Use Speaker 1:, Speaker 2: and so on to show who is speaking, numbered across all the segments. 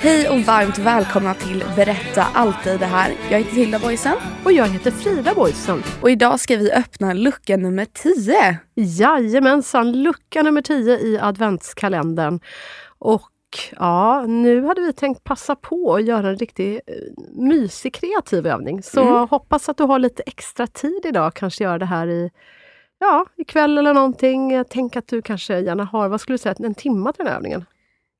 Speaker 1: Hej och varmt välkomna till Berätta alltid det här. Jag heter Hilda Boysen.
Speaker 2: Och jag heter Frida Boysen.
Speaker 1: Och idag ska vi öppna lucka nummer 10.
Speaker 2: Jajamensan, lucka nummer 10 i adventskalendern. Och ja, nu hade vi tänkt passa på att göra en riktigt eh, mysig kreativ övning. Så
Speaker 1: Mm.
Speaker 2: hoppas att du har lite extra tid idag, kanske göra det här i Ja, ikväll eller någonting. Tänk att du kanske gärna har, vad skulle du säga, en timme till den här övningen.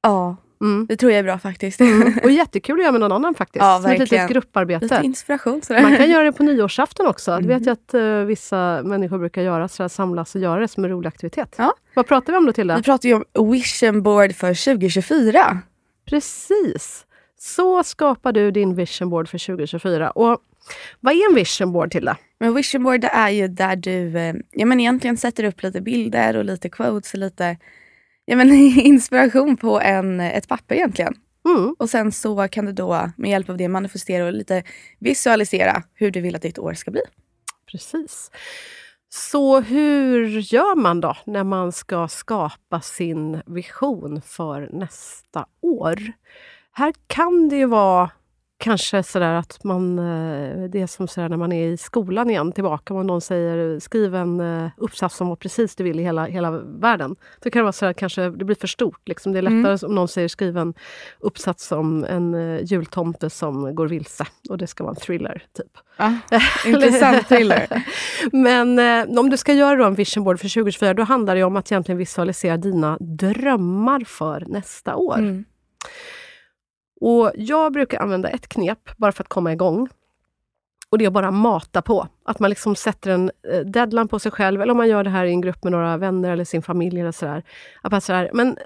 Speaker 1: Ja,
Speaker 2: Mm.
Speaker 1: det tror jag är bra faktiskt.
Speaker 2: Och jättekul att göra med någon annan faktiskt.
Speaker 1: Ja,
Speaker 2: Som ett litet grupparbete.
Speaker 1: Lite inspiration sådär.
Speaker 2: Man kan göra det på nyårsafton också. Det vet jag att eh, vissa människor brukar göra, så där, samlas och göra det som en rolig aktivitet.
Speaker 1: Ja.
Speaker 2: Vad pratar vi om då Tilda?
Speaker 1: Vi pratar ju om vision board för 2024.
Speaker 2: Precis! Så skapar du din vision board för 2024. Och vad är en vision board Tilda?
Speaker 1: Men vision board är ju där du eh, ja, men egentligen sätter upp lite bilder och lite quotes och lite ja, men inspiration på en, ett papper egentligen.
Speaker 2: Mm.
Speaker 1: Och sen så kan du då med hjälp av det manifestera och lite visualisera hur du vill att ditt år ska bli.
Speaker 2: Precis. Så hur gör man då när man ska skapa sin vision för nästa år? Här kan det ju vara kanske sådär att man, eh, det är som sådär när man är i skolan igen, tillbaka, om någon säger skriv en eh, uppsats som var precis du vill i hela, hela världen. Då kan det vara så att kanske det blir för stort. Liksom. Det är lättare om någon säger skriv en uppsats om en eh, jultomte som går vilse och det ska vara en thriller. typ.
Speaker 1: intressant thriller.
Speaker 2: Men om du ska göra en vision board för 2024, då handlar det om att egentligen visualisera dina drömmar för nästa år.
Speaker 1: Mm.
Speaker 2: Och Jag brukar använda ett knep bara för att komma igång. Och det är att bara mata på. Att man liksom sätter en eh, deadline på sig själv, eller om man gör det här i en grupp med några vänner eller sin familj. eller sådär. Att bara sådär, men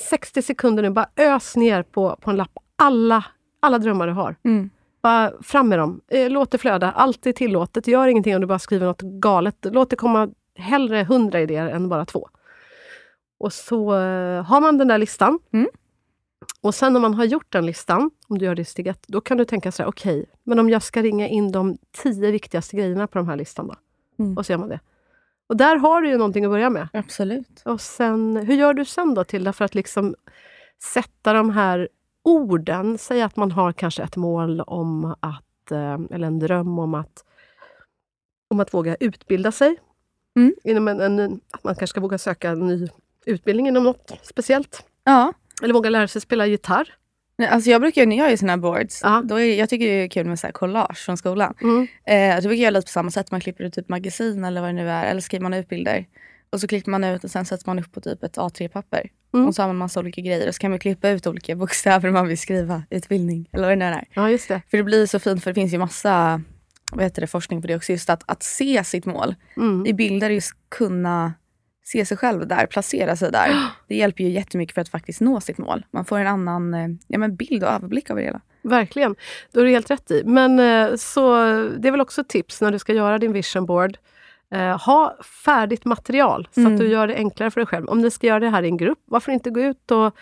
Speaker 2: 60 sekunder nu, bara ös ner på, på en lapp alla, alla drömmar du har.
Speaker 1: Mm.
Speaker 2: Bara fram med dem. Eh, Låt det flöda. Allt är tillåtet. Gör ingenting om du bara skriver något galet. Låt det komma hellre hundra idéer än bara två. Och så eh, har man den där listan.
Speaker 1: Mm.
Speaker 2: Och sen när man har gjort den listan, om du gör det i steg ett, då kan du tänka så här, okej, men om jag ska ringa in de tio viktigaste grejerna på de här listan då?
Speaker 1: Mm.
Speaker 2: Och så gör man det. Och där har du ju någonting att börja med.
Speaker 1: Absolut.
Speaker 2: Och sen, hur gör du sen då Tilda för att liksom sätta de här orden? Säg att man har kanske ett mål om att, eh, eller en dröm om att, om att våga utbilda sig.
Speaker 1: Mm.
Speaker 2: Inom en, en, att man kanske ska våga söka en ny utbildning inom något speciellt.
Speaker 1: Ja.
Speaker 2: Eller våga lära sig spela gitarr.
Speaker 1: Nej, Alltså jag brukar när jag gör såna här boards,
Speaker 2: Ja.
Speaker 1: då är, jag tycker det är kul med så här collage från skolan.
Speaker 2: Mm.
Speaker 1: Eh, då brukar jag göra lite på samma sätt. Man klipper ut typ magasin eller vad det nu är. Eller skriver man ut bilder. Och så klipper man ut och sen sätter man upp på typ ett A3-papper.
Speaker 2: Mm.
Speaker 1: Och så har man massa olika grejer. Och så kan man klippa ut olika bokstäver man vill skriva. Utbildning eller vad det nu är.
Speaker 2: Ja, just det.
Speaker 1: För det blir så fint för det finns ju massa vad heter det, forskning på det också. Just att, att se sitt mål
Speaker 2: Mm.
Speaker 1: i bilder. Just kunna se sig själv där, placera sig där. Det hjälper ju jättemycket för att faktiskt nå sitt mål. Man får en annan eh, ja, men bild och överblick av det hela.
Speaker 2: Verkligen. Det har du helt rätt i. Men eh, så det är väl också ett tips när du ska göra din vision board. Eh, ha färdigt material så
Speaker 1: Mm.
Speaker 2: att du gör det enklare för dig själv. Om du ska göra det här i en grupp, varför inte gå ut och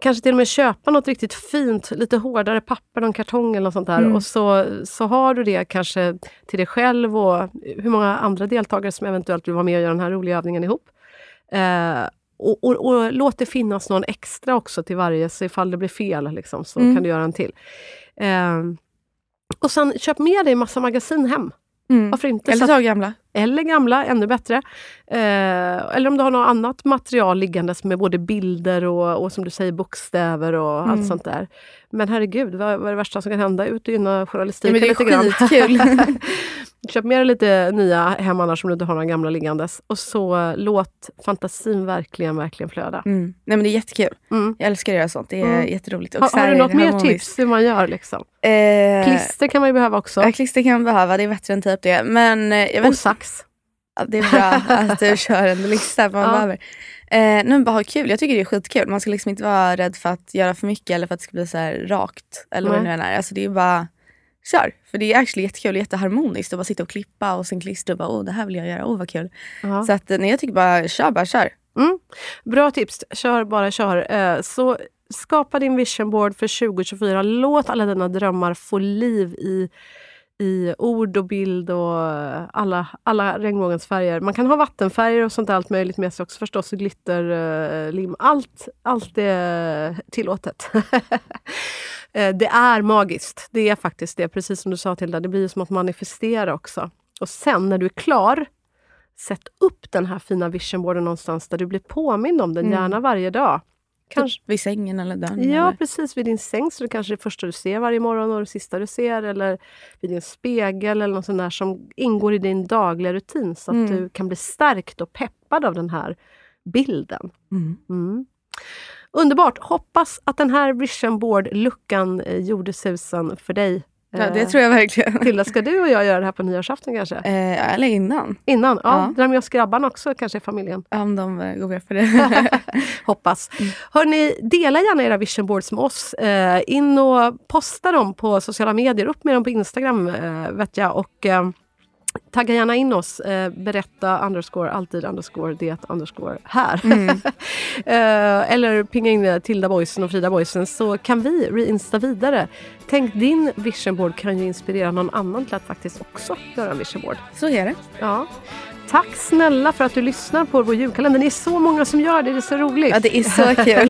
Speaker 2: kanske till och med köpa något riktigt fint, lite hårdare papper, någon kartong eller något sånt där.
Speaker 1: Mm.
Speaker 2: Och så, så har du det kanske till dig själv och hur många andra deltagare som eventuellt vill vara med och göra den här roliga övningen ihop. Eh, och, och, och låt det finnas någon extra också till varje, så ifall det blir fel liksom, så
Speaker 1: Mm.
Speaker 2: kan du göra en till. Eh, och sen köp med dig massa magasin hem.
Speaker 1: Mm.
Speaker 2: Varför inte?
Speaker 1: Eller ta gamla.
Speaker 2: Eller gamla, ännu bättre. Eh, eller om du har något annat material liggandes med både bilder och, och som du säger bokstäver och allt
Speaker 1: Mm.
Speaker 2: sånt där. Men herregud, vad, vad är det värsta som kan hända? Ut och gynna journalistiken
Speaker 1: men det är
Speaker 2: lite grann.
Speaker 1: skitkul.
Speaker 2: Köp med dig lite nya hem annars om du inte har några gamla liggandes. Och så låt fantasin verkligen, verkligen flöda.
Speaker 1: Mm. Nej men det är jättekul.
Speaker 2: Mm.
Speaker 1: Jag älskar att göra sånt. Det är
Speaker 2: Mm.
Speaker 1: jätteroligt. Och
Speaker 2: Har, har du något mer tips hur man gör? Liksom?
Speaker 1: Eh,
Speaker 2: Klister kan man ju behöva också.
Speaker 1: Ja, klister kan man behöva. Det är bättre än tejp det. Men eh, jag vet. Ja, det är bra att du kör en lista man
Speaker 2: Ja.
Speaker 1: behöver. Eh, nej, bara ha kul. Jag tycker det är skitkul. Man ska liksom inte vara rädd för att göra för mycket eller för att det ska bli så rakt. Eller vad det nu än är. Alltså det är bara kör. För det är actually jättekul och jätteharmoniskt att bara sitta och klippa och sen klistra och bara åh det här vill jag göra, åh vad kul.
Speaker 2: Ja.
Speaker 1: Så att, nej, jag tycker bara kör, bara kör.
Speaker 2: Mm. Bra tips. Kör bara kör. Eh, Så skapa din vision board för 2024. Låt alla dina drömmar få liv i, i ord och bild och alla, alla regnbågens färger. Man kan ha vattenfärger och sånt där, allt möjligt med sig också förstås. och Glitter, eh, lim. Allt, allt är tillåtet. Eh, det är magiskt. Det är faktiskt det. Precis som du sa till Det blir som att manifestera också. Och sen när du är klar Sätt upp den här fina visionboarden någonstans där du blir påmind om den,
Speaker 1: Mm.
Speaker 2: gärna varje dag. Kanske,
Speaker 1: vid sängen eller dörren.
Speaker 2: ja,
Speaker 1: eller.
Speaker 2: precis. Vid din säng, så det kanske är det första du ser varje morgon och det sista du ser. Eller vid din spegel eller något sånt där som ingår i din dagliga rutin så att
Speaker 1: Mm.
Speaker 2: du kan bli stärkt och peppad av den här bilden.
Speaker 1: Mm.
Speaker 2: Mm. Underbart! Hoppas att den här vision board-luckan eh, gjorde susen för dig.
Speaker 1: Ja, det tror jag verkligen.
Speaker 2: Tilda, ska du och jag göra det här på nyårsafton kanske?
Speaker 1: Eh, eller innan.
Speaker 2: Innan? Ja,
Speaker 1: Ja.
Speaker 2: dra med oss grabbarna också kanske i familjen.
Speaker 1: Om de eh, går med på det.
Speaker 2: Hoppas. Hörni, dela gärna era vision boards med oss. Eh, in och posta dem på sociala medier. Upp med dem på Instagram eh, vet jag. Och, eh, tagga gärna in oss. Eh, berätta underscore, alltid underscore, det underscore här. eh, eller pinga in Tilda Boysen och Frida Boysen så kan vi reinsta vidare. Tänk din vision board kan ju inspirera någon annan till att faktiskt också göra en vision board.
Speaker 1: Så är det.
Speaker 2: Ja. Tack snälla för att du lyssnar på vår julkalender. Det är så många som gör det, det är så roligt.
Speaker 1: Ja, det är så kul.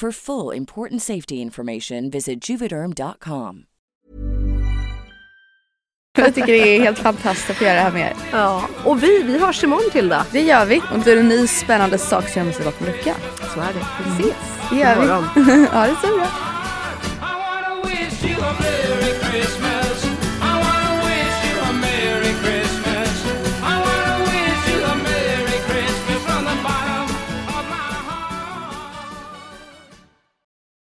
Speaker 3: For full important safety information, visit juvederm.com.
Speaker 1: Jag tycker det är helt fantastiskt att få göra det här med er.
Speaker 2: Ja. Och vi, vi hörs imorgon Tilda.
Speaker 1: Det gör vi. Och då är det en ny spännande sak som jag måste bakom luckan.
Speaker 2: Så är det. Vi ses
Speaker 1: Det gör vi. ja, det är så bra.